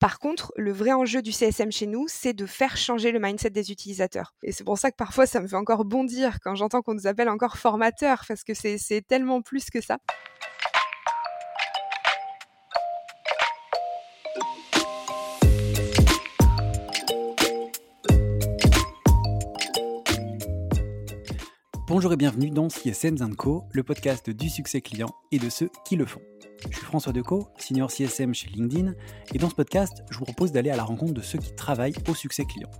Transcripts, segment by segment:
Par contre, le vrai enjeu du CSM chez nous, c'est de faire changer le mindset des utilisateurs. Et c'est pour ça que parfois, ça me fait encore bondir quand j'entends qu'on nous appelle encore formateurs, parce que c'est tellement plus que ça. Bonjour et bienvenue dans CSM Co, le podcast du succès client et de ceux qui le font. Je suis François Decaux, senior CSM chez LinkedIn, et dans ce podcast, je vous propose d'aller à la rencontre de ceux qui travaillent au succès client.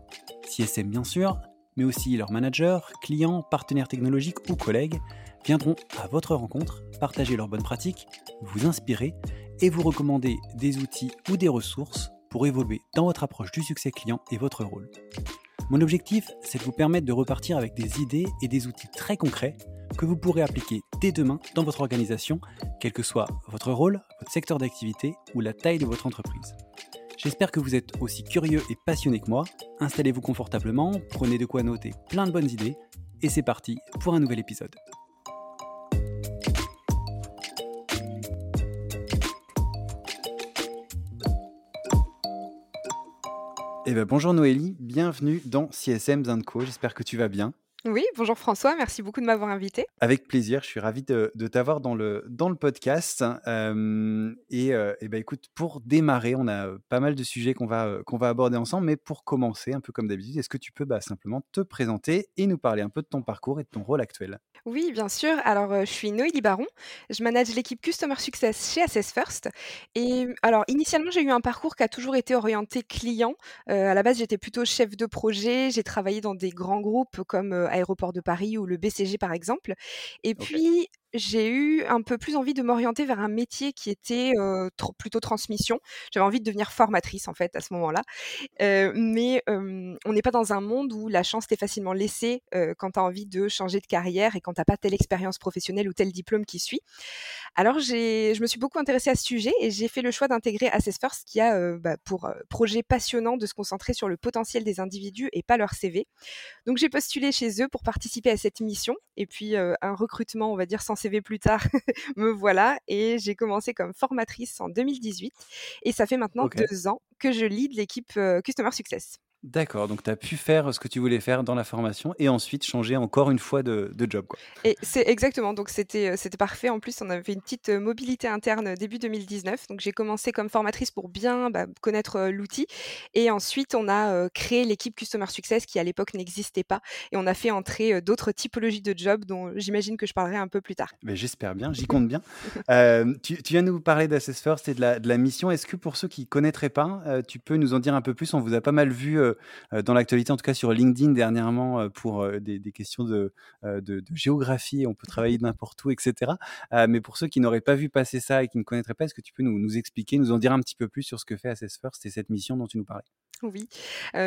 CSM bien sûr, mais aussi leurs managers, clients, partenaires technologiques ou collègues viendront à votre rencontre, partager leurs bonnes pratiques, vous inspirer et vous recommander des outils ou des ressources pour évoluer dans votre approche du succès client et votre rôle. Mon objectif, c'est de vous permettre de repartir avec des idées et des outils très concrets que vous pourrez appliquer dès demain dans votre organisation, quel que soit votre rôle, votre secteur d'activité ou la taille de votre entreprise. J'espère que vous êtes aussi curieux et passionné que moi. Installez-vous confortablement, prenez de quoi noter plein de bonnes idées, et c'est parti pour un nouvel épisode. Eh ben, bonjour Noélie, bienvenue dans CSM Co. J'espère que tu vas bien. Oui, bonjour François, merci beaucoup de m'avoir invité. Avec plaisir, je suis ravi de, t'avoir dans le, dans le podcast. et, ben écoute, pour démarrer, on a pas mal de sujets qu'on va, qu'on va aborder ensemble, mais pour commencer, un peu comme d'habitude, est-ce que tu peux bah, simplement te présenter et nous parler un peu de ton parcours et de ton rôle actuel? Oui, bien sûr. Alors, je suis Noélie Baron. Je manage l'équipe Customer Success chez Assess First. Et alors, initialement, j'ai eu un parcours qui a toujours été orienté client. à la base, j'étais plutôt chef de projet. J'ai travaillé dans des grands groupes comme Aéroport de Paris ou le BCG, par exemple. Et puis, j'ai eu un peu plus envie de m'orienter vers un métier qui était plutôt transmission. J'avais envie de devenir formatrice en fait à ce moment-là. mais on n'est pas dans un monde où la chance t'est facilement laissée quand tu as envie de changer de carrière et quand tu n'as pas telle expérience professionnelle ou tel diplôme qui suit. Alors je me suis beaucoup intéressée à ce sujet et j'ai fait le choix d'intégrer Assess First qui a bah, pour projet passionnant de se concentrer sur le potentiel des individus et pas leur CV. Donc j'ai postulé chez eux pour participer à cette mission et puis un recrutement on va dire sans CV plus tard, me voilà. Et j'ai commencé comme formatrice en 2018. Et ça fait maintenant deux ans que je lead l'équipe euh, Customer Success. D'accord, donc tu as pu faire ce que tu voulais faire dans la formation et ensuite changer encore une fois de, job. Quoi. Et c'est exactement, donc c'était, euh, c'était parfait. En plus, on avait une petite euh, mobilité interne début 2019. Donc j'ai commencé comme formatrice pour bien bah, connaître euh, l'outil. Et ensuite, on a créé l'équipe Customer Success qui à l'époque n'existait pas. Et on a fait entrer d'autres typologies de jobs dont j'imagine que je parlerai un peu plus tard. Mais j'espère bien, j'y compte bien. tu, viens de nous parler d'Assess First et de la, de la mission. Est-ce que pour ceux qui ne connaîtraient pas, tu peux nous en dire un peu plus? On vous a pas mal vu euh, dans l'actualité, en tout cas sur LinkedIn dernièrement, euh, pour euh, des, questions de, de, géographie. On peut travailler n'importe où, etc. mais pour ceux qui n'auraient pas vu passer ça et qui ne connaîtraient pas, est-ce que tu peux nous, nous expliquer, nous en dire un petit peu plus sur ce que fait Assess First et cette mission dont tu nous parlais? Oui,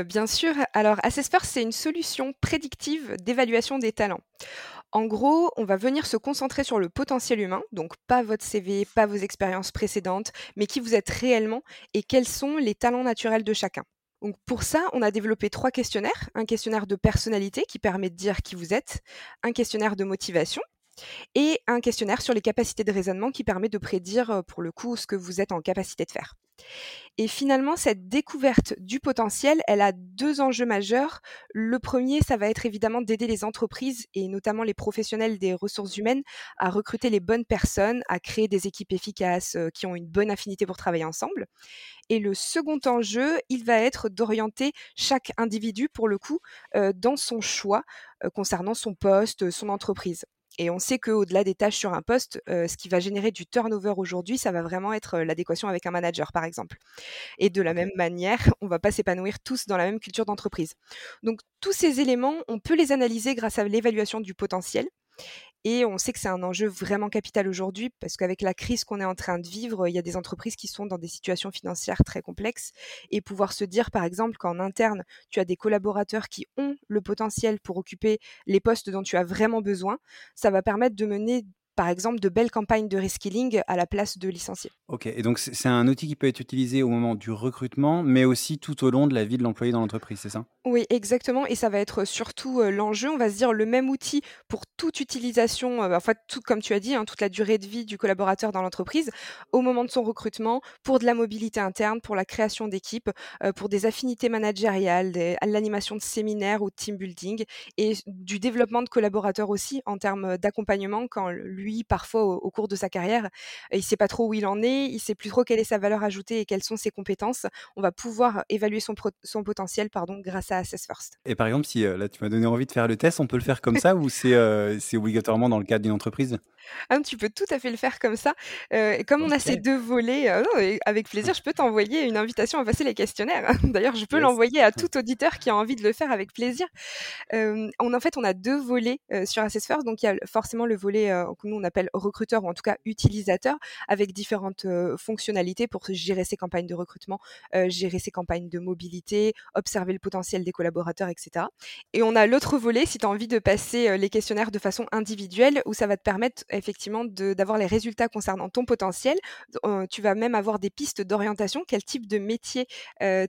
bien sûr. Alors, Assess First, c'est une solution prédictive d'évaluation des talents. En gros, on va venir se concentrer sur le potentiel humain, donc pas votre CV, pas vos expériences précédentes, mais qui vous êtes réellement et quels sont les talents naturels de chacun. Pour ça, on a développé trois questionnaires. Un questionnaire de personnalité qui permet de dire qui vous êtes, un questionnaire de motivation et un questionnaire sur les capacités de raisonnement qui permet de prédire euh, pour le coup ce que vous êtes en capacité de faire. Et finalement, cette découverte du potentiel, elle a deux enjeux majeurs. Le premier, ça va être évidemment d'aider les entreprises et notamment les professionnels des ressources humaines à recruter les bonnes personnes, à créer des équipes efficaces euh, qui ont une bonne affinité pour travailler ensemble. Et le second enjeu, il va être d'orienter chaque individu, pour le coup, euh, dans son choix euh, concernant son poste, son entreprise. Et on sait qu'au-delà des tâches sur un poste, ce qui va générer du turnover aujourd'hui, ça va vraiment être l'adéquation avec un manager, par exemple. Et de la même manière, on ne va pas s'épanouir tous dans la même culture d'entreprise. Donc tous ces éléments, on peut les analyser grâce à l'évaluation du potentiel. Et on sait que c'est un enjeu vraiment capital aujourd'hui parce qu'avec la crise qu'on est en train de vivre, il y a des entreprises qui sont dans des situations financières très complexes et pouvoir se dire par exemple qu'en interne, tu as des collaborateurs qui ont le potentiel pour occuper les postes dont tu as vraiment besoin, ça va permettre de mener par exemple, de belles campagnes de reskilling à la place de licenciés. Ok, et donc c'est un outil qui peut être utilisé au moment du recrutement, mais aussi tout au long de la vie de l'employé dans l'entreprise, c'est ça? Oui, exactement. Et ça va être surtout l'enjeu. On va se dire le même outil pour toute utilisation, en fait, tout, comme tu as dit, hein, toute la durée de vie du collaborateur dans l'entreprise, au moment de son recrutement, pour de la mobilité interne, pour la création d'équipes, pour des affinités managériales, l'animation de séminaires ou de team building, et du développement de collaborateurs aussi en termes d'accompagnement quand lui, parfois au, cours de sa carrière, il sait pas trop où il en est, il sait plus trop quelle est sa valeur ajoutée et quelles sont ses compétences. On va pouvoir évaluer son, son potentiel pardon, grâce à Assess First. Et par exemple, si là tu m'as donné envie de faire le test, on peut le faire comme ça ou c'est c'est obligatoirement dans le cadre d'une entreprise? Ah, tu peux tout à fait le faire comme ça. et comme on a ces deux volets, avec plaisir, je peux t'envoyer une invitation à passer les questionnaires. D'ailleurs, je peux l'envoyer à tout auditeur qui a envie de le faire avec plaisir. on, en fait, on a deux volets sur Assess First. Donc, il y a forcément le volet que on appelle recruteur ou en tout cas utilisateur, avec différentes fonctionnalités pour gérer ses campagnes de recrutement, gérer ses campagnes de mobilité, observer le potentiel des collaborateurs, etc. Et on a l'autre volet, si tu as envie de passer les questionnaires de façon individuelle, où ça va te permettre effectivement d'avoir les résultats concernant ton potentiel. tu vas même avoir des pistes d'orientation, quel type de métier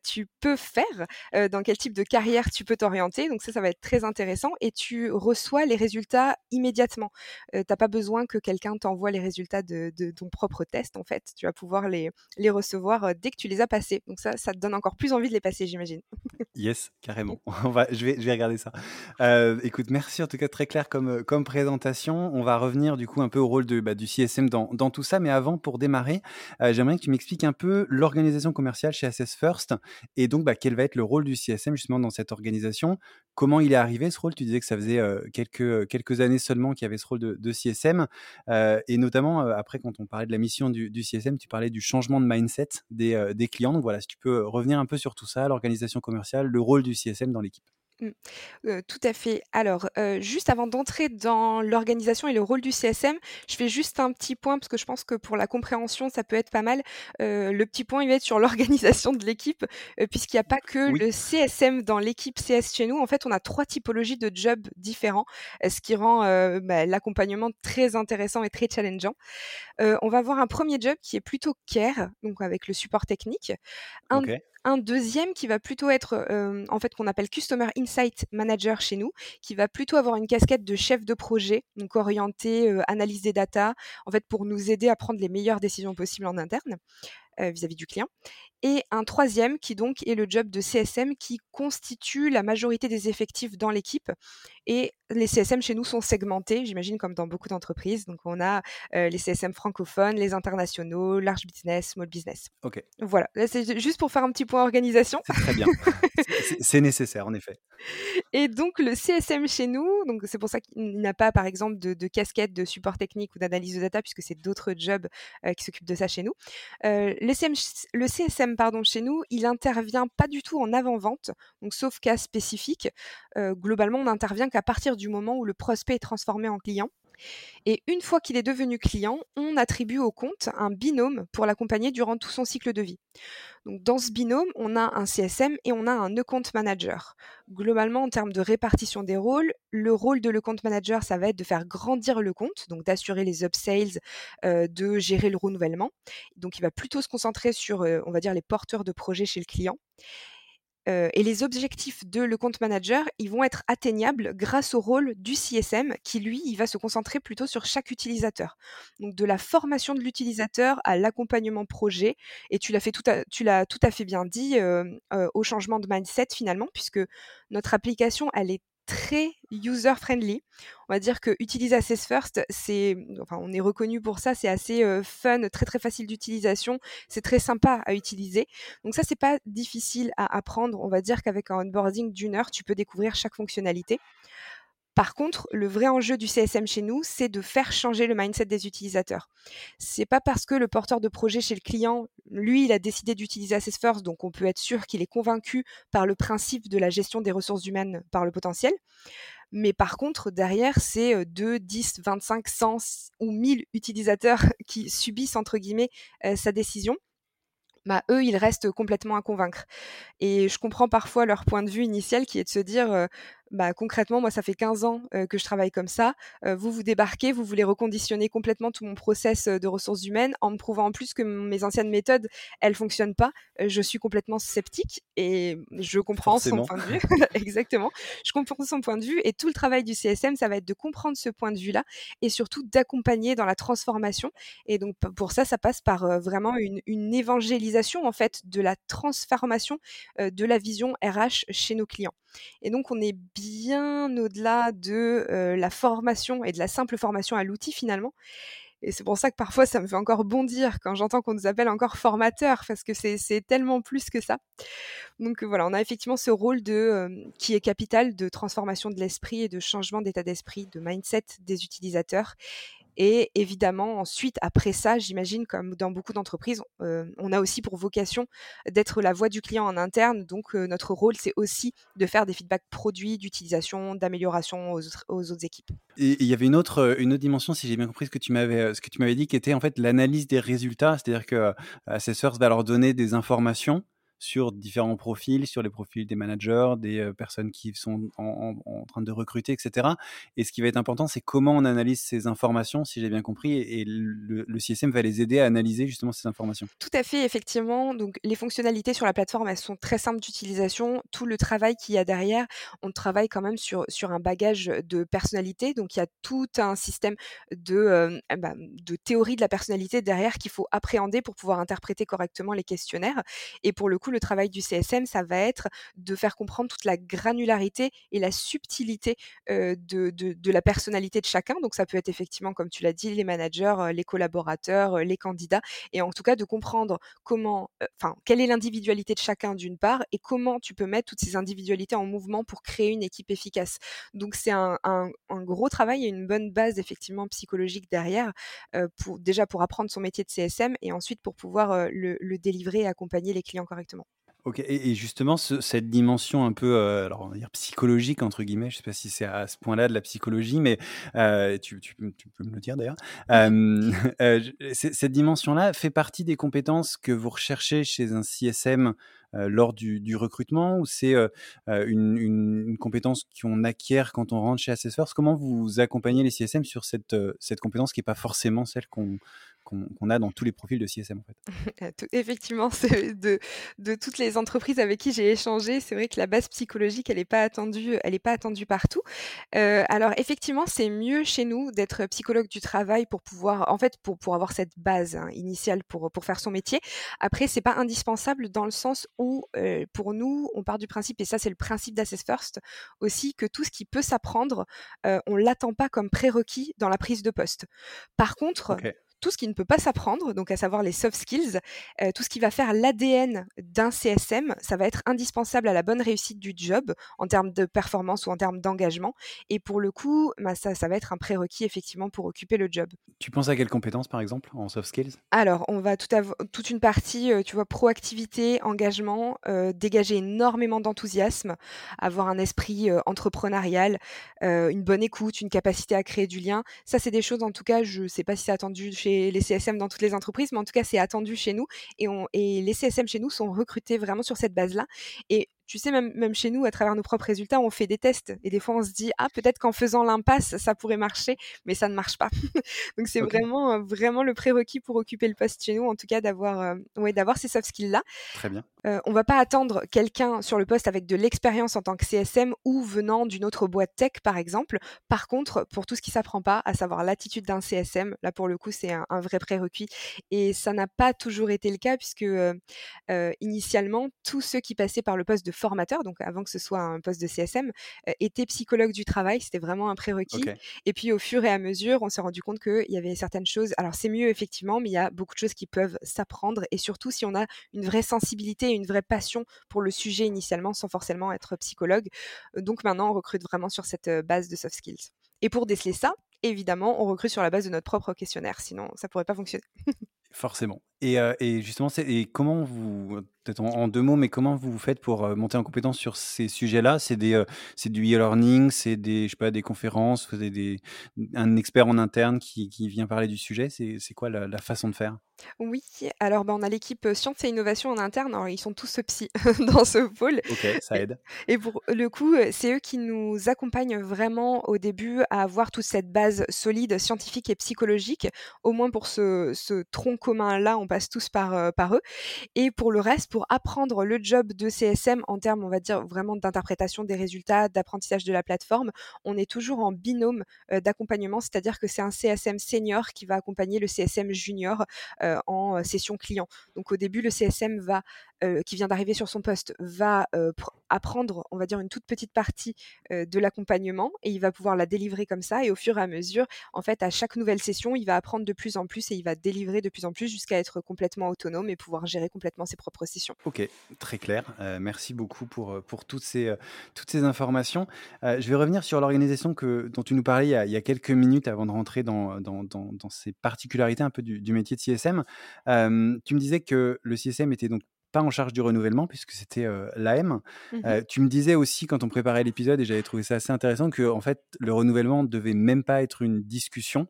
tu peux faire, dans quel type de carrière tu peux t'orienter. Donc ça, ça va être très intéressant et tu reçois les résultats immédiatement. tu n'as pas besoin que quelqu'un t'envoie les résultats de, ton propre test, en fait. Tu vas pouvoir les, les recevoir dès que tu les as passés. Donc ça, ça te donne encore plus envie de les passer, j'imagine. yes, carrément. Je, vais, je vais regarder ça. écoute, merci en tout cas, très clair comme, comme présentation. On va revenir du coup un peu au rôle de, bah, du CSM dans, dans, tout ça. Mais avant, pour démarrer, euh, j'aimerais que tu m'expliques un peu l'organisation commerciale chez Assess First et donc bah, quel va être le rôle du CSM justement dans cette organisation? Comment il est arrivé ce rôle? Tu disais que ça faisait euh, quelques, quelques années seulement qu'il y avait ce rôle de CSM. Euh, et notamment, après, quand on parlait de la mission du, CSM, tu parlais du changement de mindset des, des clients. Donc voilà, si tu peux revenir un peu sur tout ça, l'organisation commerciale, le rôle du CSM dans l'équipe. Mmh. tout à fait. Alors, juste avant d'entrer dans l'organisation et le rôle du CSM, je fais juste un petit point parce que je pense que pour la compréhension, ça peut être pas mal. le petit point, il va être sur l'organisation de l'équipe, puisqu'il n'y a pas que le CSM dans l'équipe CS chez nous. En fait, on a trois typologies de jobs différents, ce qui rend, bah, l'accompagnement très intéressant et très challengeant. on va avoir un premier job qui est plutôt care, donc avec le support technique. Un un deuxième qui va plutôt être, en fait, qu'on appelle Customer Insight Manager chez nous, qui va plutôt avoir une casquette de chef de projet, donc orienté analyse des data, en fait, pour nous aider à prendre les meilleures décisions possibles en interne vis-à-vis du client. Et un troisième qui donc est le job de CSM qui constitue la majorité des effectifs dans l'équipe. Et les CSM chez nous sont segmentés, j'imagine comme dans beaucoup d'entreprises. Donc on a les CSM francophones, les internationaux, large business, small business. Ok. Voilà, c'est juste pour faire un petit point organisation. C'est très bien. c'est nécessaire en effet. Et donc le CSM chez nous, donc c'est pour ça qu'il n'a pas par exemple de, casquette de support technique ou d'analyse de data puisque c'est d'autres jobs qui s'occupent de ça chez nous. le CSM pardon, chez nous, il intervient pas du tout en avant-vente, donc sauf cas spécifique. globalement, on qu'à partir du moment où le prospect est transformé en client. Et une fois qu'il est devenu client, on attribue au compte un binôme pour l'accompagner durant tout son cycle de vie. Donc dans ce binôme, on a un CSM et on a un account manager. Globalement, en termes de répartition des rôles, le rôle de account manager, ça va être de faire grandir le compte, donc d'assurer les upsales, euh, de gérer le renouvellement. Donc il va plutôt se concentrer sur, euh, on va dire, les porteurs de projets chez le client et les objectifs de le compte manager, ils vont être atteignables grâce au rôle du CSM qui, lui, il va se concentrer plutôt sur chaque utilisateur. Donc de la formation de l'utilisateur à l'accompagnement projet. Et tu l'as fait tout à, tu l'as tout à fait bien dit au changement de mindset finalement, puisque notre application, elle est très user-friendly. On va dire que utiliser First, enfin, on est reconnu pour ça, c'est assez fun, très très facile d'utilisation, c'est très sympa à utiliser. Donc ça, c'est pas difficile à apprendre. On va dire qu'avec un onboarding d'une heure, tu peux découvrir chaque fonctionnalité. Par contre, le vrai enjeu du CSM chez nous, c'est de faire changer le mindset des utilisateurs. C'est pas parce que le porteur de projet chez le client, lui, il a décidé d'utiliser First, donc on peut être sûr qu'il est convaincu par le principe de la gestion des ressources humaines par le potentiel. Mais par contre, derrière, c'est 2, 10, 25, 100 ou 1000 utilisateurs qui subissent, entre guillemets, sa décision. Bah, eux, ils restent complètement à convaincre. Et je comprends parfois leur point de vue initial qui est de se dire, bah, concrètement, moi, ça fait 15 ans que je travaille comme ça. vous, vous débarquez, vous voulez reconditionner complètement tout mon process de ressources humaines en me prouvant en plus que mes anciennes méthodes, elles fonctionnent pas. je suis complètement sceptique et je comprends son point de vue. Exactement. Je comprends son point de vue et tout le travail du CSM, ça va être de comprendre ce point de vue-là et surtout d'accompagner dans la transformation. Et donc, pour ça, ça passe par vraiment une, une évangélisation, en fait, de la transformation de la vision RH chez nos clients. Et donc, on est bien au-delà de la formation et de la simple formation à l'outil finalement. Et c'est pour ça que parfois, ça me fait encore bondir quand j'entends qu'on nous appelle encore formateur, parce que c'est tellement plus que ça. Donc voilà, on a effectivement ce rôle de, qui est capital de transformation de l'esprit et de changement d'état d'esprit, de mindset des utilisateurs. Et évidemment, ensuite, après ça, j'imagine, comme dans beaucoup d'entreprises, on a aussi pour vocation d'être la voix du client en interne. Donc, notre rôle, c'est aussi de faire des feedbacks produits, d'utilisation, d'amélioration aux, autres équipes. Et il y avait une autre, une autre dimension, si j'ai bien compris ce que tu m'avais, ce que tu m'avais dit, qui était en fait l'analyse des résultats. C'est-à-dire que Assessors va leur donner des informations sur différents profils, sur les profils des managers, des personnes qui sont en, train de recruter, etc. Et ce qui va être important, c'est comment on analyse ces informations, si j'ai bien compris, et le, CSM va les aider à analyser justement ces informations. Tout à fait, effectivement. Donc les fonctionnalités sur la plateforme, elles sont très simples d'utilisation. Tout le travail qu'il y a derrière, on travaille quand même sur, un bagage de personnalité. Donc il y a tout un système de, eh ben, de théorie de la personnalité derrière qu'il faut appréhender pour pouvoir interpréter correctement les questionnaires. Et pour le le travail du CSM, ça va être de faire comprendre toute la granularité et la subtilité de, la personnalité de chacun. Donc ça peut être effectivement, comme tu l'as dit, les managers, les collaborateurs, les candidats, et en tout cas de comprendre comment, enfin, quelle est l'individualité de chacun d'une part, et comment tu peux mettre toutes ces individualités en mouvement pour créer une équipe efficace. Donc c'est un, gros travail et une bonne base effectivement psychologique derrière, déjà pour apprendre son métier de CSM et ensuite pour pouvoir le, le délivrer et accompagner les clients correctement. Ok, et, justement, cette dimension un peu, euh, alors on va dire psychologique, entre guillemets, je ne sais pas si c'est à ce point-là de la psychologie, mais euh, tu, tu, tu, peux me le dire d'ailleurs, euh, cette dimension-là fait partie des compétences que vous recherchez chez un CSM lors du, du, recrutement, ou c'est une, une, compétence qu'on acquiert quand on rentre chez Assessors? Comment vous accompagnez les CSM sur cette, cette compétence qui n'est pas forcément celle qu'on qu'on a dans tous les profils de CSM en fait. Effectivement, de, de toutes les entreprises avec qui j'ai échangé, c'est vrai que la base psychologique, elle n'est pas attendue, elle est pas attendue partout. Euh, alors effectivement, c'est mieux chez nous d'être psychologue du travail pour pouvoir, en fait, pour, pour avoir cette base hein, initiale pour, pour faire son métier. Après, c'est pas indispensable dans le sens où, euh, pour nous, on part du principe, et ça c'est le principe d'Assess First aussi, que tout ce qui peut s'apprendre, euh, on l'attend pas comme prérequis dans la prise de poste. Par contre, tout ce qui ne peut pas s'apprendre, donc à savoir les soft skills, euh, tout ce qui va faire l'ADN d'un CSM, ça va être indispensable à la bonne réussite du job en termes de performance ou en termes d'engagement. Et pour le coup, bah, ça, ça va être un prérequis effectivement pour occuper le job. Tu penses à quelles compétences par exemple en soft skills? Alors, on va tout toute une partie, euh, tu vois, proactivité, engagement, euh, dégager énormément d'enthousiasme, avoir un esprit entrepreneurial, une bonne écoute, une capacité à créer du lien. Ça, c'est des choses, en tout cas, je ne sais pas si c'est attendu chez les, CSM dans toutes les entreprises, mais en tout cas, c'est attendu chez nous. Et, et les CSM chez nous sont recrutés vraiment sur cette base-là. Et tu sais, même, même chez nous, à travers nos propres résultats, on fait des tests. Et des fois, on se dit, ah, peut-être qu'en faisant l'impasse, ça pourrait marcher, mais ça ne marche pas. Donc, c'est vraiment, euh, vraiment le prérequis pour occuper le poste chez nous, en tout cas, d'avoir euh, ouais, d'avoir ces soft skills-là. Très bien. Euh, on va pas attendre quelqu'un sur le poste avec de l'expérience en tant que CSM ou venant d'une autre boîte tech, par exemple. Par contre, pour tout ce qui s'apprend pas, à savoir l'attitude d'un CSM, là, pour le coup, c'est un, vrai prérequis. Et ça n'a pas toujours été le cas, puisque initialement, tous ceux qui passaient par le poste de formateur, donc avant que ce soit un poste de CSM, euh, était psychologue du travail. C'était vraiment un prérequis. Et puis au fur et à mesure, on s'est rendu compte qu'il y avait certaines choses. Alors c'est mieux effectivement, mais il y a beaucoup de choses qui peuvent s'apprendre. Et surtout si on a une vraie sensibilité et une vraie passion pour le sujet initialement, sans forcément être psychologue. Euh, donc maintenant, on recrute vraiment sur cette euh, base de soft skills. Et pour déceler ça, évidemment, on recrute sur la base de notre propre questionnaire. Sinon, ça pourrait pas fonctionner. Forcément. Et, et justement, et comment vous, peut-être en, deux mots, mais comment vous faites pour monter en compétence sur ces sujets-là? C'est des, c'est du e-learning, c'est des, je sais pas, des conférences, vous avez des, un expert en interne qui, qui vient parler du sujet. C'est, quoi la, façon de faire? Oui, alors bah, on a l'équipe sciences et innovation en interne. Alors, ils sont tous psy dans ce pôle. Ok, ça aide. Et, pour le coup, c'est eux qui nous accompagnent vraiment au début à avoir toute cette base solide scientifique et psychologique. Au moins pour ce, ce tronc commun-là, on tous par, par eux. Et pour le reste, pour apprendre le job de CSM en termes, on va dire, vraiment d'interprétation des résultats, d'apprentissage de la plateforme, on est toujours en binôme euh, d'accompagnement, c'est-à-dire que c'est un CSM senior qui va accompagner le CSM junior euh, en euh, session client. Donc au début, le CSM va euh, qui vient d'arriver sur son poste va euh, apprendre, on va dire, une toute petite partie euh, de l'accompagnement et il va pouvoir la délivrer comme ça. Et au fur et à mesure, en fait, à chaque nouvelle session, il va apprendre de plus en plus et il va délivrer de plus en plus jusqu'à être complètement autonome et pouvoir gérer complètement ses propres sessions. Ok, très clair. merci beaucoup pour, pour toutes, ces, toutes ces informations. je vais revenir sur l'organisation que, dont tu nous parlais il y, a, quelques minutes avant de rentrer dans, dans, dans, ces particularités un peu du métier de CSM. tu me disais que le CSM était donc pas en charge du renouvellement puisque c'était l'AM. Mmh tu me disais aussi quand on préparait l'épisode et j'avais trouvé ça assez intéressant que en fait le renouvellement devait même pas être une discussion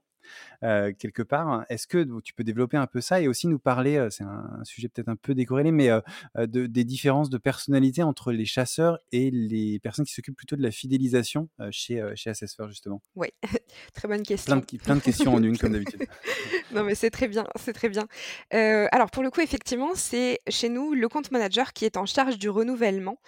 euh, quelque part. Est-ce que tu peux développer un peu ça et aussi nous parler, euh, c'est un, sujet peut-être un peu décorrélé, mais euh, de, des différences de personnalité entre les chasseurs et les personnes qui s'occupent plutôt de la fidélisation chez, chez Assessor, justement? Oui, très bonne question. Plein de, plein de questions en une, comme d'habitude. non, mais c'est très bien, c'est très bien. alors, pour le coup, effectivement, c'est chez nous le compte manager qui est en charge du renouvellement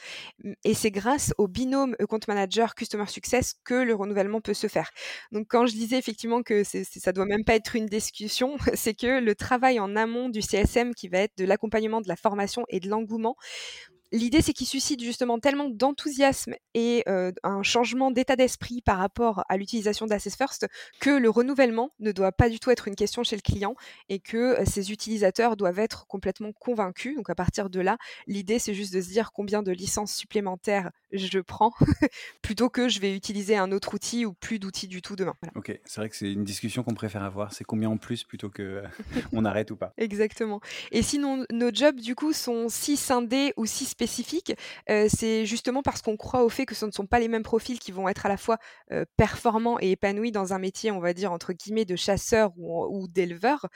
et c'est grâce au binôme compte manager Customer Success que le renouvellement peut se faire. Donc, quand je disais effectivement que c'est ça doit même pas être une discussion, c'est que le travail en amont du CSM qui va être de l'accompagnement, de la formation et de l'engouement, L'idée, c'est qu'il suscite justement tellement d'enthousiasme et un changement d'état d'esprit par rapport à l'utilisation d'Assess First que le renouvellement ne doit pas du tout être une question chez le client et que ses utilisateurs doivent être complètement convaincus. Donc à partir de là, l'idée, c'est juste de se dire combien de licences supplémentaires je prends plutôt que je vais utiliser un autre outil ou plus d'outils du tout demain. Ok, c'est vrai que c'est une discussion qu'on préfère avoir. C'est combien en plus plutôt que on arrête ou pas. Exactement. Et sinon, nos jobs du coup sont si scindés ou si spécifiques, euh, c'est justement parce qu'on croit au fait que ce ne sont pas les mêmes profils qui vont être à la fois euh, performants et épanouis dans un métier, on va dire entre guillemets, de chasseur ou, d'éleveur.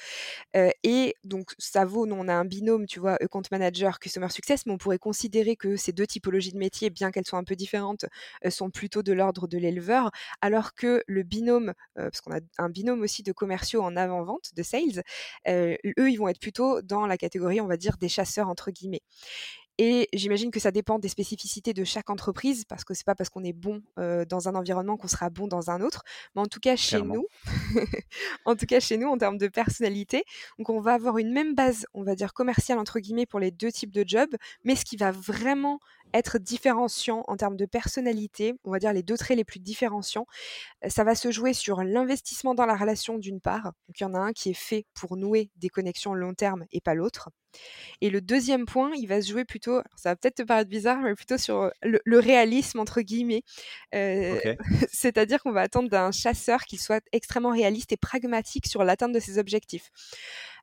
Euh, et donc ça vaut, nous on a un binôme, tu vois, account manager, customer success, mais on pourrait considérer que ces deux typologies de métiers, bien qu'elles soient un peu différentes, sont plutôt de l'ordre de l'éleveur, alors que le binôme, parce qu'on a un binôme aussi de commerciaux en avant-vente, de sales, eux, ils vont être plutôt dans la catégorie, on va dire, des chasseurs, entre guillemets. Et j'imagine que ça dépend des spécificités de chaque entreprise, parce que c'est pas parce qu'on est bon dans un environnement qu'on sera bon dans un autre. Mais en tout cas, chez nous, en tout cas chez nous, en termes de personnalité, donc on va avoir une même base, on va dire commerciale entre guillemets pour les deux types de jobs, mais ce qui va vraiment être différenciant en termes de personnalité, on va dire les deux traits les plus différenciants, ça va se jouer sur l'investissement dans la relation d'une part. Donc il y en a un qui est fait pour nouer des connexions long terme et pas l'autre. Et le deuxième point, il va se jouer plutôt, ça va peut-être te paraître bizarre, mais plutôt sur le, réalisme entre guillemets. C'est-à-dire qu'on va attendre d'un chasseur qu'il soit extrêmement réaliste et pragmatique sur l'atteinte de ses objectifs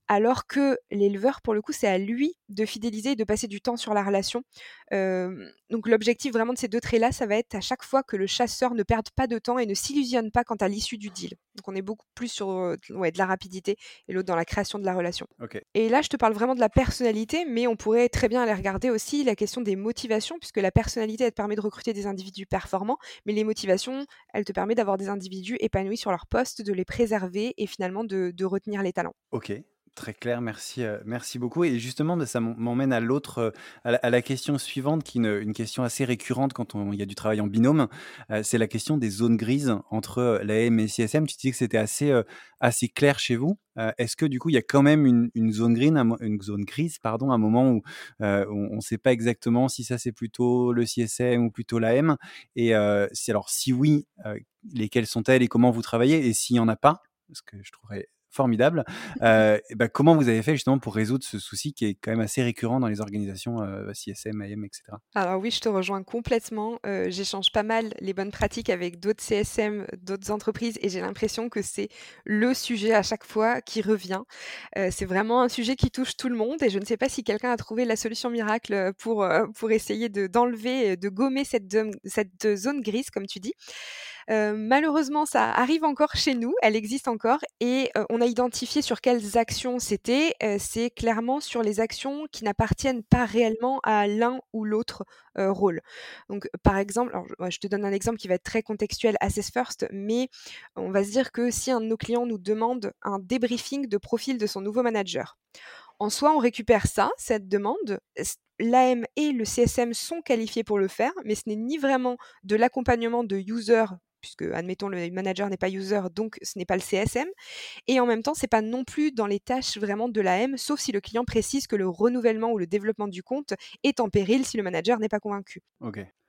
alors que l'éleveur, pour le coup, c'est à lui de fidéliser et de passer du temps sur la relation. donc l'objectif vraiment de ces deux traits-là, ça va être à chaque fois que le chasseur ne perde pas de temps et ne s'illusionne pas quant à l'issue du deal. Donc on est beaucoup plus sur ouais, de la rapidité et l'autre dans la création de la relation. Et là, je te parle vraiment de la personnalité, mais on pourrait très bien aller regarder aussi la question des motivations, puisque la personnalité, elle te permet de recruter des individus performants, mais les motivations, elle te permet d'avoir des individus épanouis sur leur poste, de les préserver et finalement de, de retenir les talents. Ok, Très clair, merci, euh, merci beaucoup. Et justement, ça m'emmène à l'autre, euh, à, la question suivante, qui est une, question assez récurrente quand il y a du travail en binôme. Euh, c'est la question des zones grises entre l'AM et le CSM. Tu dis que c'était assez, assez clair chez vous. Est-ce que du coup, il y a quand même une, zone, green, une zone grise, pardon, un moment où on ne sait pas exactement si ça c'est plutôt le CSM ou plutôt l'AM Et si alors si oui, lesquelles sont-elles et comment vous travaillez? Et s'il n'y en a pas, parce que je trouverais formidable. Euh, bah, comment vous avez fait justement pour résoudre ce souci qui est quand même assez récurrent dans les organisations euh, CSM, AM, etc. Alors oui, je te rejoins complètement. Euh, j'échange pas mal les bonnes pratiques avec d'autres CSM, d'autres entreprises, et j'ai l'impression que c'est le sujet à chaque fois qui revient. c'est vraiment un sujet qui touche tout le monde, et je ne sais pas si quelqu'un a trouvé la solution miracle pour, pour essayer d'enlever, de, gommer cette, cette zone grise, comme tu dis malheureusement, ça arrive encore chez nous, elle existe encore et on a identifié sur quelles actions c'était. c'est clairement sur les actions qui n'appartiennent pas réellement à l'un ou l'autre rôle. Donc, par exemple, je te donne un exemple qui va être très contextuel, Assess First, mais on va se dire que si un de nos clients nous demande un débriefing de profil de son nouveau manager, en soi, on récupère ça, cette demande. L'AM et le CSM sont qualifiés pour le faire, mais ce n'est ni vraiment de l'accompagnement de user puisque admettons le manager n'est pas user, donc ce n'est pas le CSM. Et en même temps, c'est pas non plus dans les tâches vraiment de l'AM, sauf si le client précise que le renouvellement ou le développement du compte est en péril si le manager n'est pas convaincu.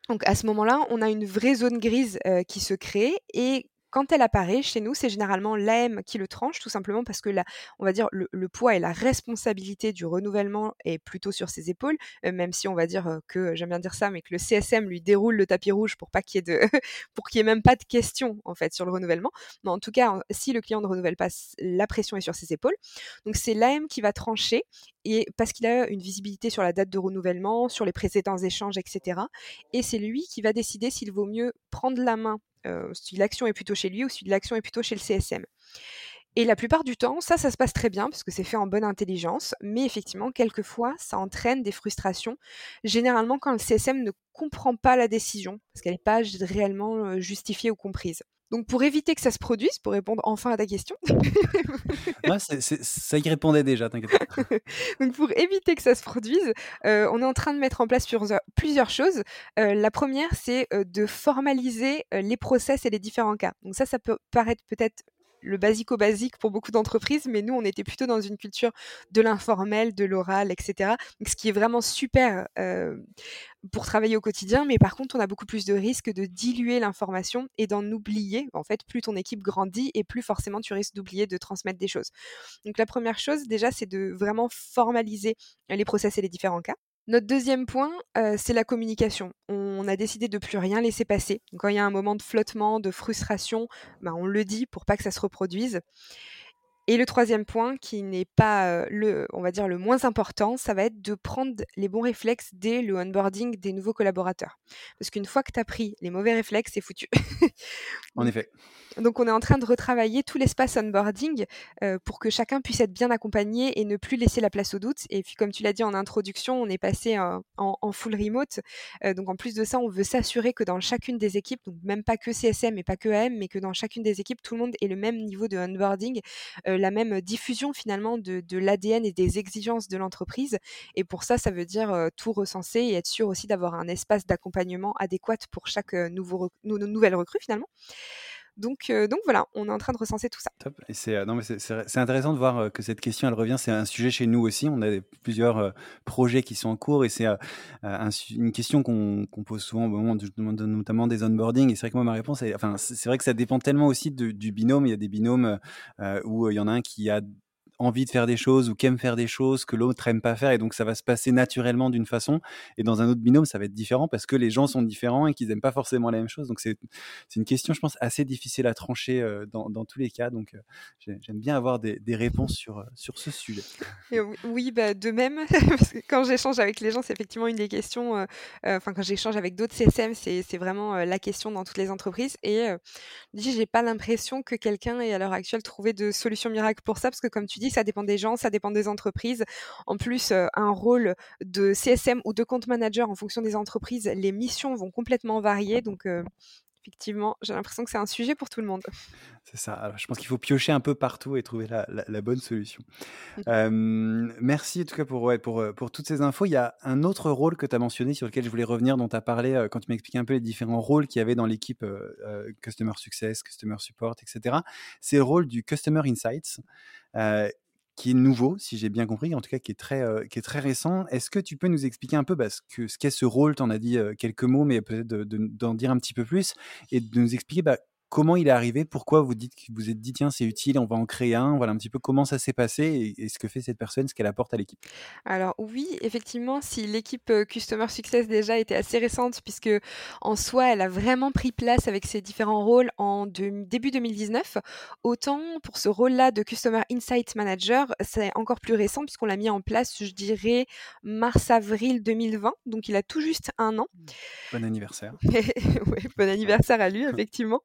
Donc à ce moment-là, on a une vraie zone grise euh, qui se crée et quand elle apparaît chez nous, c'est généralement l'AM qui le tranche, tout simplement parce que on va dire le, poids et la responsabilité du renouvellement est plutôt sur ses épaules, euh, même si on va dire euh, que j'aime bien dire ça, mais que le CSM lui déroule le tapis rouge pour pas qu'il y ait de, pour qu'il y ait même pas de questions en fait sur le renouvellement. Mais en tout cas, si le client ne renouvelle pas, la pression est sur ses épaules. Donc c'est l'AM qui va trancher et parce qu'il a une visibilité sur la date de renouvellement, sur les précédents échanges, etc. Et c'est lui qui va décider s'il vaut mieux prendre la main si l'action est plutôt chez lui ou si l'action est plutôt chez le CSM. Et la plupart du temps, ça, ça se passe très bien parce que c'est fait en bonne intelligence, mais effectivement, quelquefois, ça entraîne des frustrations, généralement quand le CSM ne comprend pas la décision, parce qu'elle n'est pas réellement euh, justifiée ou comprise. Donc pour éviter que ça se produise, pour répondre enfin à ta question. ça y répondait déjà, t'inquiète pas. Donc pour éviter que ça se produise, euh, on est en train de mettre en place plusieurs, choses. Euh, la première, c'est euh, de formaliser les process et les différents cas. Donc ça, ça peut paraître peut-être le basico-basique pour beaucoup d'entreprises, mais nous, on était plutôt dans une culture de l'informel, de l'oral, etc. Ce qui est vraiment super euh, pour travailler au quotidien, mais par contre, on a beaucoup plus de risques de diluer l'information et d'en oublier. En fait, plus ton équipe grandit et plus forcément tu risques d'oublier de transmettre des choses. Donc, la première chose, déjà, c'est de vraiment formaliser les process et les différents cas. Notre deuxième point, c'est la communication. On a décidé de plus rien laisser passer. quand il y a un moment de flottement, de frustration, ben, on le dit pour pas que ça se reproduise. Et le troisième point, qui n'est pas le, on va dire le moins important, ça va être de prendre les bons réflexes dès le onboarding des nouveaux collaborateurs. Parce qu'une fois que tu as pris les mauvais réflexes, c'est foutu. en effet. Donc, on est en train de retravailler tout l'espace onboarding euh, pour que chacun puisse être bien accompagné et ne plus laisser la place au doute. Et puis, comme tu l'as dit en introduction, on est passé en, full remote. Euh, donc, en plus de ça, on veut s'assurer que dans chacune des équipes, donc même pas que CSM et pas que AM, mais que dans chacune des équipes, tout le monde ait le même niveau de onboarding, euh, la même diffusion finalement de, de l'ADN et des exigences de l'entreprise. Et pour ça, ça veut dire tout recenser et être sûr aussi d'avoir un espace d'accompagnement adéquat pour chaque nouveau, nouvelle recrue finalement. Donc, euh, donc voilà, on est en train de recenser tout ça. Top. Et c'est, euh, non, mais c'est, intéressant de voir euh, que cette question, elle revient. C'est un sujet chez nous aussi. On a plusieurs projets qui sont en cours et c'est une question qu'on, pose souvent au moment notamment des onboarding. Et c'est vrai que moi, ma réponse, est, enfin, c'est vrai que ça dépend tellement aussi du binôme. Il y a des binômes où il y en a un qui a envie de faire des choses ou qui aime faire des choses que l'autre aime pas faire et donc ça va se passer naturellement d'une façon et dans un autre binôme ça va être différent parce que les gens sont différents et qu'ils aiment pas forcément la même chose. Donc c'est une question je pense assez difficile à trancher euh, dans, dans tous les cas. Donc euh, j'aime bien avoir des, des, réponses sur, euh, sur ce sujet. oui bah, de même parce que quand j'échange avec les gens c'est effectivement une des questions enfin quand j'échange avec d'autres CSM c'est vraiment la question dans toutes les entreprises. Et j'ai pas l'impression que quelqu'un ait à l'heure actuelle trouvé de solution miracle pour ça parce que comme tu dis ça dépend des gens, ça dépend des entreprises. En plus, euh, un rôle de CSM ou de compte manager en fonction des entreprises, les missions vont complètement varier. Donc, euh, effectivement, j'ai l'impression que c'est un sujet pour tout le monde. C'est ça. je pense qu'il faut piocher un peu partout et trouver la, bonne solution. Mmh. merci en tout cas pour, pour, euh, pour toutes ces infos. Il y a un autre rôle que tu as mentionné sur lequel je voulais revenir, dont tu as parlé quand tu m'as expliqué un peu les différents rôles qu'il y avait dans l'équipe Customer Success, Customer Support, etc. C'est le rôle du Customer Insights qui est nouveau, si j'ai bien compris, en tout cas qui est très, qui est très récent. Est-ce que tu peux nous expliquer un peu bah, ce qu'est ce, rôle? Tu en as dit quelques mots, mais peut-être d'en dire un petit peu plus et de nous expliquer bah, comment il est arrivé? Pourquoi vous dites que vous êtes dit tiens c'est utile, on va en créer un Voilà un petit peu comment ça s'est passé et, ce que fait cette personne, ce qu'elle apporte à l'équipe? Alors oui, effectivement, si l'équipe Customer Success déjà était assez récente puisque en soi elle a vraiment pris place avec ses différents rôles en début 2019, autant pour ce rôle-là de Customer Insight Manager, c'est encore plus récent puisqu'on l'a mis en place, je dirais mars-avril 2020, donc il a tout juste un an. Bon anniversaire. ouais, bon anniversaire à lui effectivement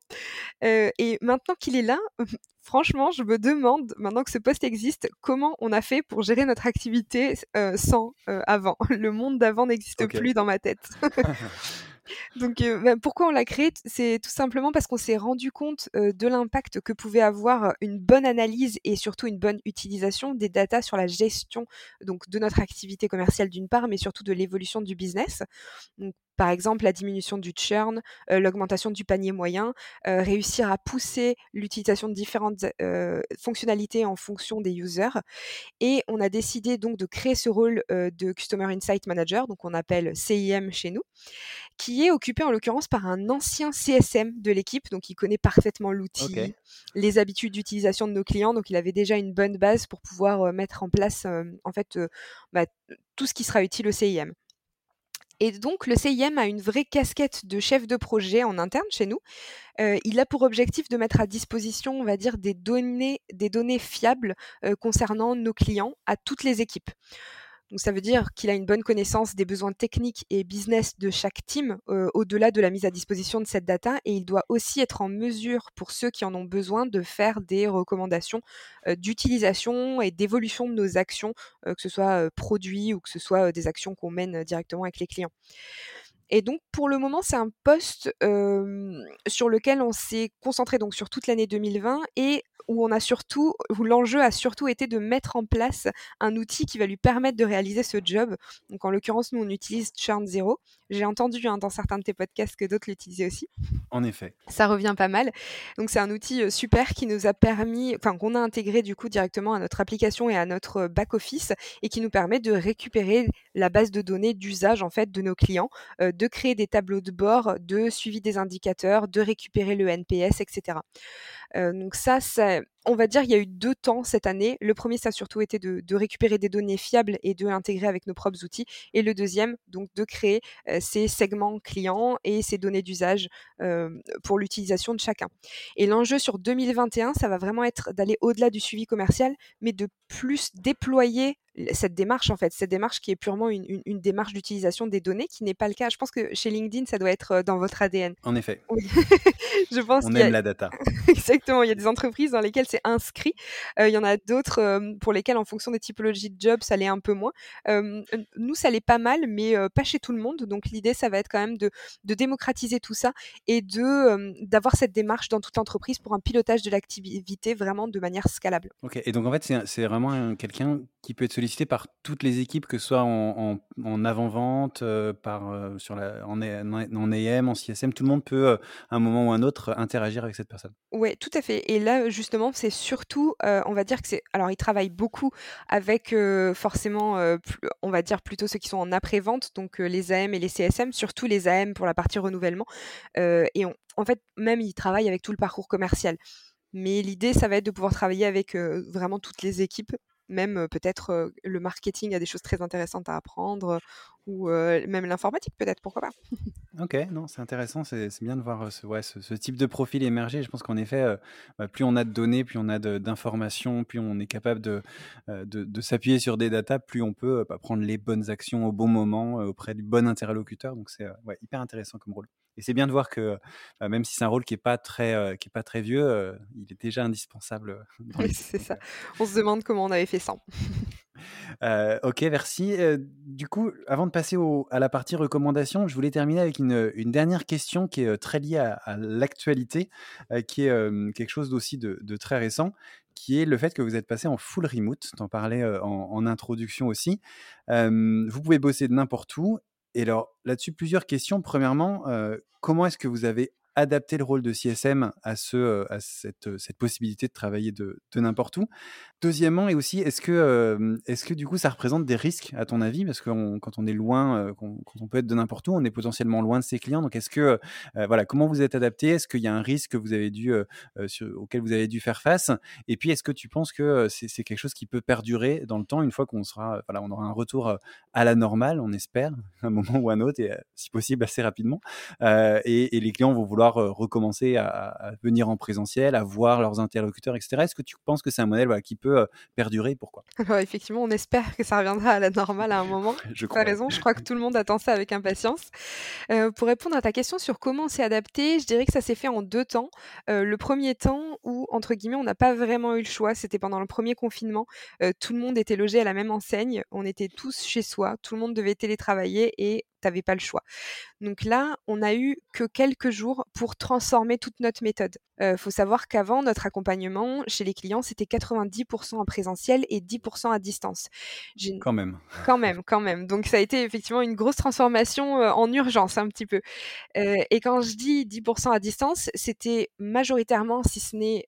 et maintenant qu'il est là, franchement, je me demande, maintenant que ce poste existe, comment on a fait pour gérer notre activité sans avant? Le monde d'avant n'existe plus dans ma tête. Donc, bah, pourquoi on l'a créé? C'est tout simplement parce qu'on s'est rendu compte de l'impact que pouvait avoir une bonne analyse et surtout une bonne utilisation des datas sur la gestion donc de notre activité commerciale d'une part, mais surtout de l'évolution du business. Donc, par exemple, la diminution du churn, l'augmentation du panier moyen, réussir à pousser l'utilisation de différentes fonctionnalités en fonction des users. Et on a décidé donc de créer ce rôle de Customer Insight Manager, donc on appelle CIM chez nous, qui est occupé en l'occurrence par un ancien CSM de l'équipe, donc il connaît parfaitement l'outil, les habitudes d'utilisation de nos clients, donc il avait déjà une bonne base pour pouvoir mettre en place en fait bah, tout ce qui sera utile au CIM. Et donc, le CIM a une vraie casquette de chef de projet en interne chez nous. Euh, il a pour objectif de mettre à disposition, on va dire, des données, fiables euh, concernant nos clients à toutes les équipes. Donc ça veut dire qu'il a une bonne connaissance des besoins techniques et business de chaque team euh, au-delà de la mise à disposition de cette data et il doit aussi être en mesure pour ceux qui en ont besoin de faire des recommandations euh, d'utilisation et d'évolution de nos actions, euh, que ce soit produits ou que ce soit des actions qu'on mène directement avec les clients. Et donc, pour le moment, c'est un poste sur lequel on s'est concentré donc sur toute l'année 2020 et où on a surtout, où l'enjeu a surtout été de mettre en place un outil qui va lui permettre de réaliser ce job. Donc, en l'occurrence, nous, on utilise Churn Zero. J'ai entendu hein, dans certains de tes podcasts que d'autres l'utilisaient aussi. En effet. Ça revient pas mal. Donc, c'est un outil super qui nous a permis, enfin, qu'on a intégré du coup directement à notre application et à notre back-office et qui nous permet de récupérer la base de données d'usage en fait de nos clients, de créer des tableaux de bord, de suivi des indicateurs, de récupérer le NPS, etc. donc ça, on va dire, il y a eu deux temps cette année. Le premier, ça a surtout été de, récupérer des données fiables et de l'intégrer avec nos propres outils. Et le deuxième, donc de créer ces segments clients et ces données d'usage pour l'utilisation de chacun. Et l'enjeu sur 2021, ça va vraiment être d'aller au-delà du suivi commercial, mais de plus déployer cette démarche en fait, cette démarche qui est purement une, démarche d'utilisation des données, qui n'est pas le cas. Je pense que chez LinkedIn, ça doit être euh, dans votre ADN. En effet. Oui. je pense. On aime la data. Exactement. Il y a des entreprises dans lesquelles inscrit. Euh, il y en a d'autres euh, pour lesquelles, en fonction des typologies de jobs, ça l'est un peu moins. nous, ça l'est pas mal, mais pas chez tout le monde. Donc l'idée, ça va être quand même de, démocratiser tout ça et de d'avoir cette démarche dans toute l'entreprise pour un pilotage de l'activité vraiment de manière scalable. Ok. Et donc en fait, c'est vraiment quelqu'un qui peut être sollicité par toutes les équipes, que ce soit en, avant-vente, euh, par, euh, sur la, en, en, AM, en CSM, tout le monde peut, euh, à un moment ou un autre, interagir avec cette personne. Oui, tout à fait. Et là, justement, c'est surtout, on va dire que c'est... Alors, ils travaillent beaucoup avec forcément, on va dire plutôt ceux qui sont en après-vente, donc les AM et les CSM, surtout les AM pour la partie renouvellement. et en fait, même, ils travaillent avec tout le parcours commercial. Mais l'idée, ça va être de pouvoir travailler avec vraiment toutes les équipes même peut-être le marketing a des choses très intéressantes à apprendre, ou même l'informatique peut-être, pourquoi pas. ok, non, c'est intéressant, c'est bien de voir ce, type de profil émerger. Je pense qu'en effet, bah, plus on a de données, plus on a d'informations, plus on est capable de, de, s'appuyer sur des datas, plus on peut bah, prendre les bonnes actions au bon moment auprès du bon interlocuteur. Donc c'est hyper intéressant comme rôle. Et c'est bien de voir que bah, même si c'est un rôle qui n'est pas, très, qui est pas très vieux, il est déjà indispensable. c'est ça. On se demande comment on avait fait ça. ok, merci. du coup, avant de passer à la partie recommandation, je voulais terminer avec une, dernière question qui est très liée à, l'actualité, qui est quelque chose d'aussi de, très récent, qui est le fait que vous êtes passé en full remote. Tu en parlais en, en, introduction aussi. vous pouvez bosser de n'importe où et alors là-dessus, plusieurs questions. Premièrement, comment est-ce que vous avez adapté le rôle de CSM à, ce, à cette, cette possibilité de travailler de, de n'importe où Deuxièmement, et aussi, est-ce que, est-ce que du coup, ça représente des risques, à ton avis? Parce que quand on est loin, quand, on peut être de n'importe où, on est potentiellement loin de ses clients. Donc, est-ce que, voilà, comment vous êtes adapté? Est-ce qu'il y a un risque que vous avez dû, auquel vous avez dû faire face? Et puis, est-ce que tu penses que c'est, quelque chose qui peut perdurer dans le temps une fois qu'on sera, voilà, on aura un retour à la normale, on espère, à un moment ou à un autre, et si possible assez rapidement. Et, les clients vont vouloir recommencer à, venir en présentiel, à voir leurs interlocuteurs, etc. Est-ce que tu penses que c'est un modèle qui peut perdurer? Pourquoi? Effectivement, on espère que ça reviendra à la normale à un moment. je crois. Tu as raison, je crois que tout le monde attend ça avec impatience. pour répondre à ta question sur comment on s'est adapté, je dirais que ça s'est fait en deux temps. le premier temps où, entre guillemets, on n'a pas vraiment eu le choix, c'était pendant le premier confinement. tout le monde était logé à la même enseigne, on était tous chez soi, tout le monde devait télétravailler et n'avais pas le choix. Donc là, on a eu que quelques jours pour transformer toute notre méthode. Il euh, faut savoir qu'avant, notre accompagnement chez les clients, c'était 90% en présentiel et 10% à distance. Quand même. Quand même, quand même. Donc ça a été effectivement une grosse transformation euh, en urgence un petit peu. Euh, et quand je dis 10% à distance, c'était majoritairement, si ce n'est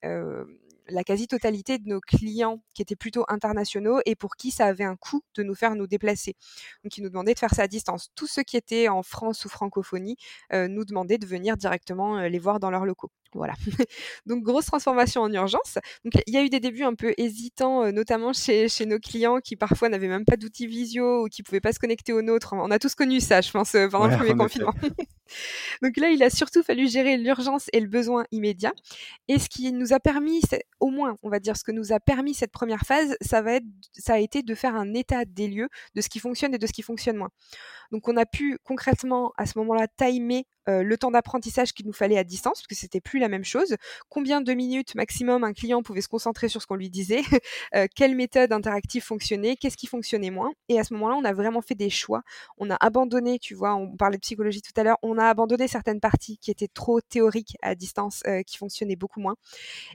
la quasi-totalité de nos clients qui étaient plutôt internationaux et pour qui ça avait un coût de nous faire nous déplacer. Donc, ils nous demandaient de faire ça à distance. Tous ceux qui étaient en France ou francophonie euh, nous demandaient de venir directement euh, les voir dans leurs locaux. Voilà. Donc grosse transformation en urgence. Donc il y a eu des débuts un peu hésitants, euh, notamment chez, chez nos clients qui parfois n'avaient même pas d'outils visio ou qui pouvaient pas se connecter au nôtre. On a tous connu ça, je pense, pendant le premier confinement. Donc là, il a surtout fallu gérer l'urgence et le besoin immédiat. Et ce qui nous a permis, au moins, on va dire, ce que nous a permis cette première phase, ça va être, ça a été de faire un état des lieux de ce qui fonctionne et de ce qui fonctionne moins. Donc on a pu concrètement à ce moment-là timer euh, le temps d'apprentissage qu'il nous fallait à distance, parce que c'était plus la même chose. Combien de minutes maximum un client pouvait se concentrer sur ce qu'on lui disait, euh, quelle méthode interactive fonctionnait, qu'est-ce qui fonctionnait moins? Et à ce moment-là, on a vraiment fait des choix. On a abandonné, tu vois, on parlait de psychologie tout à l'heure, on a abandonné certaines parties qui étaient trop théoriques à distance, euh, qui fonctionnaient beaucoup moins.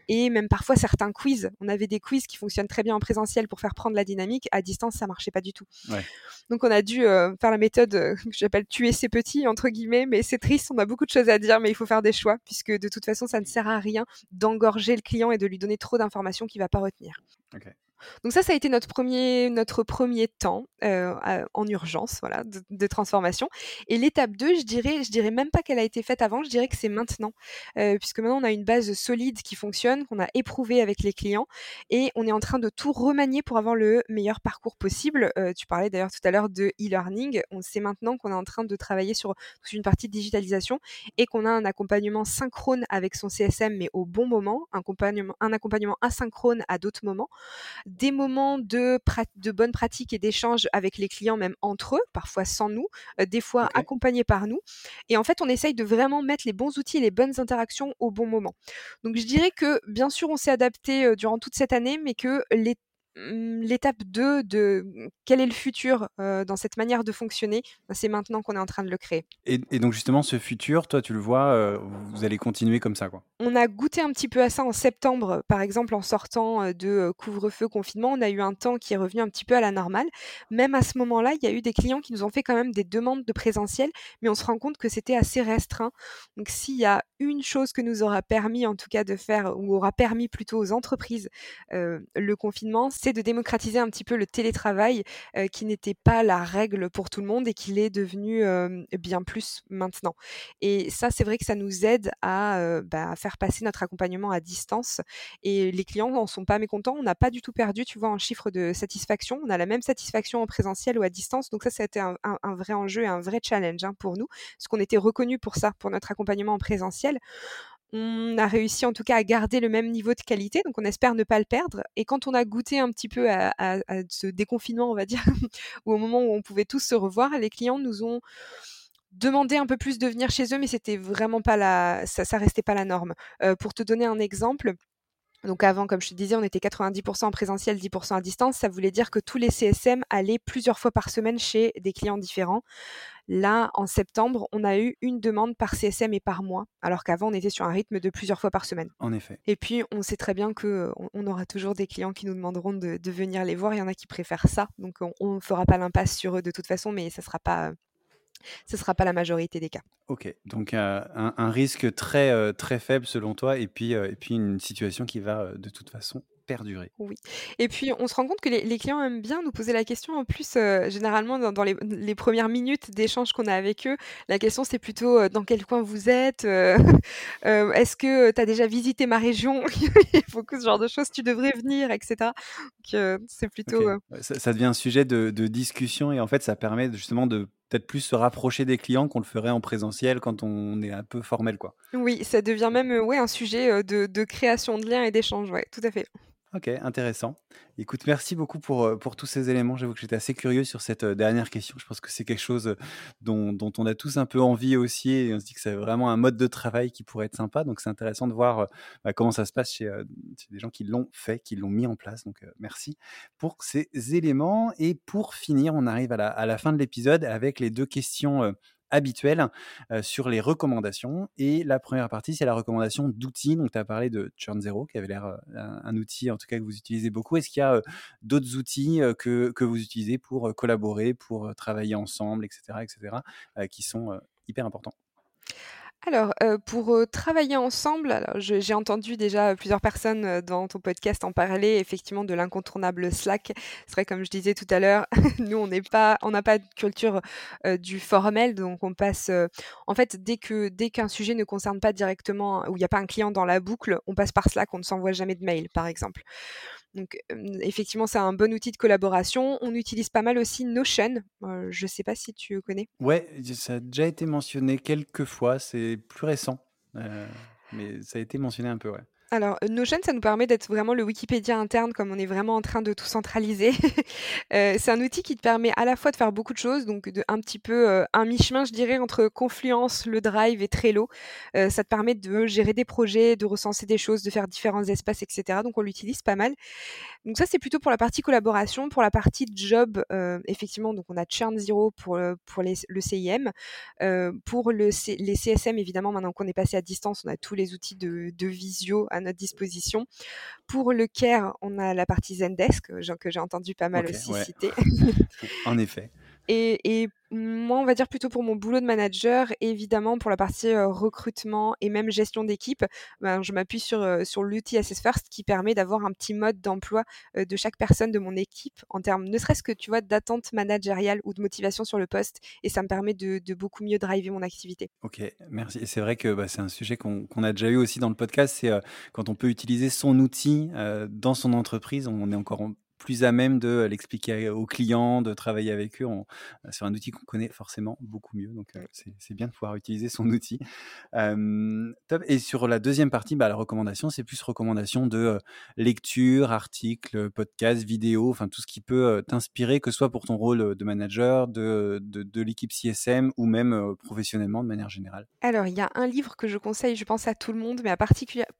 Et même parfois certains quiz. On avait des quiz qui fonctionnent très bien en présentiel pour faire prendre la dynamique. À distance, ça marchait pas du tout. Donc on a dû faire la méthode que j'appelle tuer ses petits entre guillemets, mais c'est triste on a beaucoup de choses à dire, mais il faut faire des choix, puisque de toute façon, ça ne sert à rien d'engorger le client et de lui donner trop d'informations qu'il ne va pas retenir. Donc ça, ça a été notre premier, notre premier temps euh, en urgence, voilà, de, transformation. Et l'étape 2, je dirais, je dirais même pas qu'elle a été faite avant, je dirais que c'est maintenant, euh, puisque maintenant on a une base solide qui fonctionne, qu'on a éprouvé avec les clients, et on est en train de tout remanier pour avoir le meilleur parcours possible. Euh, tu parlais d'ailleurs tout à l'heure de e-learning. On sait maintenant qu'on est en train de travailler sur toute une partie de digitalisation et qu'on a un accompagnement synchrone avec son CSM, mais au bon moment, un accompagnement, un accompagnement asynchrone à d'autres moments des moments de, de bonne pratique et d'échange avec les clients, même entre eux, parfois sans nous, euh, des fois accompagnés par nous. Et en fait, on essaye de vraiment mettre les bons outils et les bonnes interactions au bon moment. Donc, je dirais que, bien sûr, on s'est adapté euh, durant toute cette année, mais que les l'étape 2 de mmh, quel est le futur dans cette manière de fonctionner, bah, c'est maintenant qu'on est en train de le créer. Et, donc justement, ce futur, toi, tu le vois, vous allez continuer comme ça, quoi? On a goûté un petit peu à ça en septembre, par exemple, en sortant de couvre-feu, confinement, on a eu un temps qui est revenu un petit peu à la normale. Même à ce moment-là, il y a eu des clients qui nous ont fait quand même des demandes de présentiel, mais on se rend compte que c'était assez restreint. Donc s'il y a une chose que nous aura permis, en tout cas, de faire, ou aura permis plutôt aux entreprises, le confinement, c'est de démocratiser un petit peu le télétravail euh, qui n'était pas la règle pour tout le monde et qu'il est devenu bien plus maintenant. Et ça, c'est vrai que ça nous aide à, bah, faire passer notre accompagnement à distance et les clients n'en sont pas mécontents. On n'a pas du tout perdu, tu vois, en chiffre de satisfaction. On a la même satisfaction en présentiel ou à distance. Donc ça, ça a été un, vrai enjeu et un vrai challenge hein, pour nous, parce qu'on était reconnu pour ça, pour notre accompagnement en présentiel on a réussi en tout cas à garder le même niveau de qualité, donc on espère ne pas le perdre. Et quand on a goûté un petit peu à, ce déconfinement, on va dire, ou au moment où on pouvait tous se revoir, les clients nous ont demandé un peu plus de venir chez eux, mais c'était vraiment pas la, ça, restait pas la norme. Euh, pour te donner un exemple, donc avant, comme je te disais, on était 90% en présentiel, 10% à distance. Ça voulait dire que tous les CSM allaient plusieurs fois par semaine chez des clients différents. Là, en septembre, on a eu une demande par CSM et par mois, alors qu'avant, on était sur un rythme de plusieurs fois par semaine. En effet. Et puis, on sait très bien qu'on on aura toujours des clients qui nous demanderont de, venir les voir. Il y en a qui préfèrent ça. Donc, on ne fera pas l'impasse sur eux de toute façon, mais ça ne sera pas Ce ne sera pas la majorité des cas. Ok, donc un, un, risque très, très faible selon toi, et puis, et puis une situation qui va de toute façon perdurer. Oui. Et puis, on se rend compte que les, clients aiment bien nous poser la question. En plus, euh, généralement, dans, les, premières minutes d'échange qu'on a avec eux, la question, c'est plutôt euh, dans quel coin vous êtes euh, Est-ce que tu as déjà visité ma région? Il a beaucoup ce genre de choses. Tu devrais venir, etc. Donc, c'est plutôt. Ça, devient un sujet de, discussion et en fait, ça permet justement de peut-être plus se rapprocher des clients qu'on le ferait en présentiel quand on est un peu formel. quoi. Oui, ça devient même ouais, un sujet de, de création de liens et d'échanges. Ouais, tout à fait. Ok, intéressant. Écoute, merci beaucoup pour, euh, pour tous ces éléments. J'avoue que j'étais assez curieux sur cette euh, dernière question. Je pense que c'est quelque chose euh, dont, dont on a tous un peu envie aussi. Et on se dit que c'est vraiment un mode de travail qui pourrait être sympa. Donc, c'est intéressant de voir bah, comment ça se passe chez, des gens qui l'ont fait, qui l'ont mis en place. Donc, merci pour ces éléments. Et pour finir, on arrive à la, à la fin de l'épisode avec les deux questions habituel sur les recommandations. Et la première partie, c'est la recommandation d'outils. Donc, tu as parlé de Churn Zero, qui avait l'air un, outil, en tout cas, que vous utilisez beaucoup. Est-ce qu'il y a d'autres outils que, que, vous utilisez pour collaborer, pour travailler ensemble, etc., etc., qui sont hyper importants? Alors, pour, travailler ensemble, j'ai entendu déjà plusieurs personnes, dans ton podcast en parler, effectivement, de l'incontournable Slack. C'est vrai, comme je disais tout à l'heure, nous, on n'est pas on n'a pas de culture, du formel, donc on passe, en fait, dès que dès qu'un sujet ne concerne pas directement où il n'y a pas un client dans la boucle, on passe par Slack, on ne s'envoie jamais de mail, par exemple. Donc, effectivement, c'est un bon outil de collaboration. On utilise pas mal aussi Notion. je ne sais pas si tu connais. Ouais, ça a déjà été mentionné quelques fois. C'est plus récent, mais ça a été mentionné un peu, ouais. Alors, Notion, ça nous permet d'être vraiment le Wikipédia interne, comme on est vraiment en train de tout centraliser. Euh, c'est un outil qui te permet à la fois de faire beaucoup de choses, donc un petit peu euh, un mi-chemin, je dirais, entre Confluence, le Drive et Trello. Euh, ça te permet de gérer des projets, de recenser des choses, de faire différents espaces, etc. Donc, on l'utilise pas mal. Donc ça, c'est plutôt pour la partie collaboration. Pour la partie job, effectivement, donc on a Churn Zero pour, pour le CIM. pour le les CSM, évidemment, maintenant qu'on est passé à distance, on a tous les outils de, visio notre disposition. Pour le care, on a la partie Zendesk, que j'ai entendu pas mal aussi citer. en effet. Et, moi, on va dire plutôt pour mon boulot de manager, évidemment pour la partie recrutement et même gestion d'équipe, ben, je m'appuie sur, sur l'outil Assess First qui permet d'avoir un petit mode d'emploi de chaque personne de mon équipe en termes, ne serait-ce que tu vois, d'attente managériale ou de motivation sur le poste. Et ça me permet de, beaucoup mieux driver mon activité. Ok, merci. Et c'est vrai que bah, c'est un sujet qu'on a déjà eu aussi dans le podcast, c'est quand on peut utiliser son outil dans son entreprise, on est encore plus à même de l'expliquer aux clients, de travailler avec eux sur un outil qu'on connaît forcément beaucoup mieux. Donc, c'est bien de pouvoir utiliser son outil. top. Et sur la deuxième partie, bah, la recommandation, c'est plus recommandation de lecture, articles, podcasts, vidéos, enfin tout ce qui peut t'inspirer, que ce soit pour ton rôle de manager, de, de, l'équipe CSM ou même professionnellement de manière générale. Alors, il y a un livre que je conseille, je pense à tout le monde, mais, à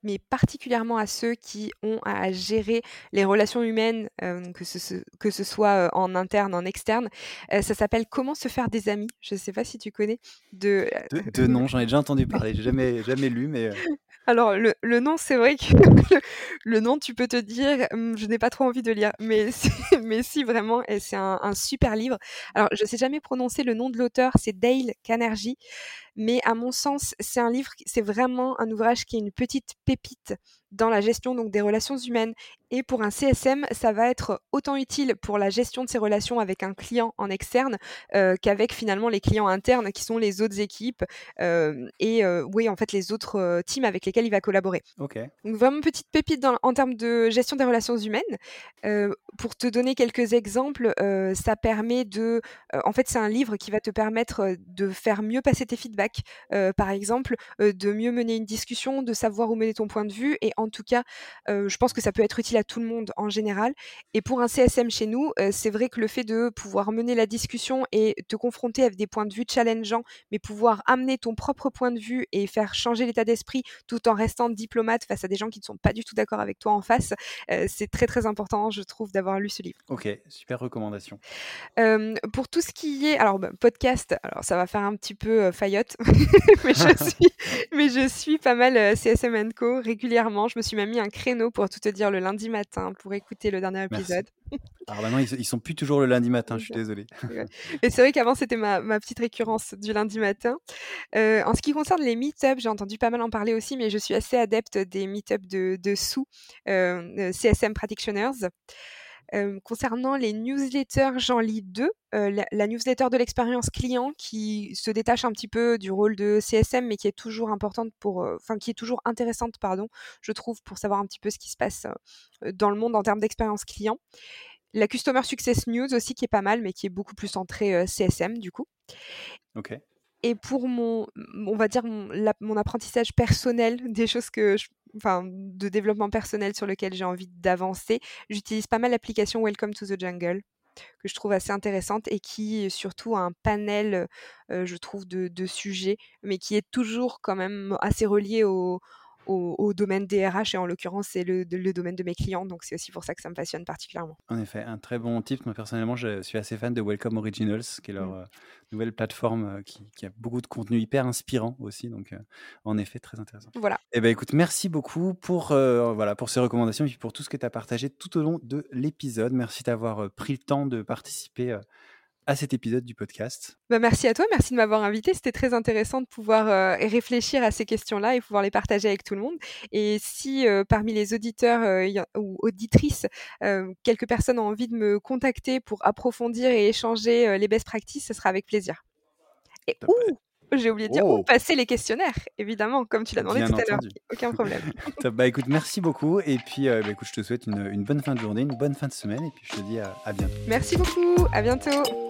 mais particulièrement à ceux qui ont à gérer les relations humaines. Euh, que, ce, que ce soit euh, en interne, en externe. Euh, ça s'appelle Comment se faire des amis. Je ne sais pas si tu connais. De, de, nom, j'en ai déjà entendu parler. J'ai jamais, jamais lu, mais. Alors, le, le nom, c'est vrai que le, nom, tu peux te dire, «Hum, je n'ai pas trop envie de lire. Mais, mais si, vraiment, c'est un, un, super livre. Alors, je ne sais jamais prononcer le nom de l'auteur, c'est Dale Carnegie. Mais à mon sens, c'est un livre, c'est vraiment un ouvrage qui est une petite pépite dans la gestion donc des relations humaines. Et pour un CSM, ça va être autant utile pour la gestion de ses relations avec un client en externe euh, qu'avec finalement les clients internes qui sont les autres équipes euh, et euh, oui en fait les autres teams avec lesquels il va collaborer. Donc vraiment petite pépite en termes de gestion des relations humaines. pour te donner quelques exemples, ça permet de, en fait c'est un livre qui va te permettre de faire mieux passer tes feedbacks, par exemple, de mieux mener une discussion, de savoir où mener ton point de vue et en tout cas, je pense que ça peut être utile à tout le monde en général. Et pour un CSM chez nous, c'est vrai que le fait de pouvoir mener la discussion et te confronter avec des points de vue challengeants, mais pouvoir amener ton propre point de vue et faire changer l'état d'esprit tout en restant diplomate face à des gens qui ne sont pas du tout d'accord avec toi en face, c'est très très important, je trouve, d'avoir lu ce livre. Ok, super recommandation. pour tout ce qui est, alors bah, podcast, alors ça va faire un petit peu faillotte, mais, je suis, mais je suis pas mal CSM Co régulièrement je me suis même mis un créneau pour tout te dire le lundi matin pour écouter le dernier épisode. Alors maintenant, ils, sont plus toujours le lundi matin, je suis désolée. Mais c'est vrai qu'avant, c'était ma, petite récurrence du lundi matin. Euh, en ce qui concerne les meet-ups, j'ai entendu pas mal en parler aussi, mais je suis assez adepte des meet-ups de, de sous euh, CSM Practitioners concernant les newsletters, j'en lis deux. la, newsletter de l'expérience client qui se détache un petit peu du rôle de CSM, mais qui est toujours importante pour, enfin qui est toujours intéressante, pardon, je trouve, pour savoir un petit peu ce qui se passe dans le monde en termes d'expérience client. La Customer Success News aussi qui est pas mal, mais qui est beaucoup plus centrée CSM du coup. Ok. Et pour mon, on va dire mon, apprentissage personnel, des choses que je, enfin, de développement personnel sur lequel j'ai envie d'avancer, j'utilise pas mal l'application Welcome to the Jungle que je trouve assez intéressante et qui surtout a un panel, je trouve, de, de, sujets, mais qui est toujours quand même assez relié au, au, domaine des RH et en l'occurrence c'est le, domaine de mes clients donc c'est aussi pour ça que ça me passionne particulièrement. En effet, un très bon type. Moi personnellement je suis assez fan de Welcome Originals qui est leur mmh. euh, nouvelle plateforme euh, qui, a beaucoup de contenu hyper inspirant aussi donc euh, en effet très intéressant. Voilà. Eh ben écoute merci beaucoup pour, voilà, pour ces recommandations et pour tout ce que tu as partagé tout au long de l'épisode. Merci d'avoir pris le temps de participer à cet épisode du podcast. Bah, merci à toi, merci de m'avoir invité. C'était très intéressant de pouvoir euh, réfléchir à ces questions-là et pouvoir les partager avec tout le monde. Et si euh, parmi les auditeurs euh, ou auditrices, quelques personnes ont envie de me contacter pour approfondir et échanger les best practices, ce sera avec plaisir. Et où j'ai oublié de dire, oh! passer les questionnaires, évidemment, comme tu l'as demandé tout à l'heure. Aucun problème. bah écoute, merci beaucoup. Et puis, bah, écoute, je te souhaite une, bonne fin de journée, une bonne fin de semaine. Et puis, je te dis à bientôt. Merci beaucoup. À bientôt.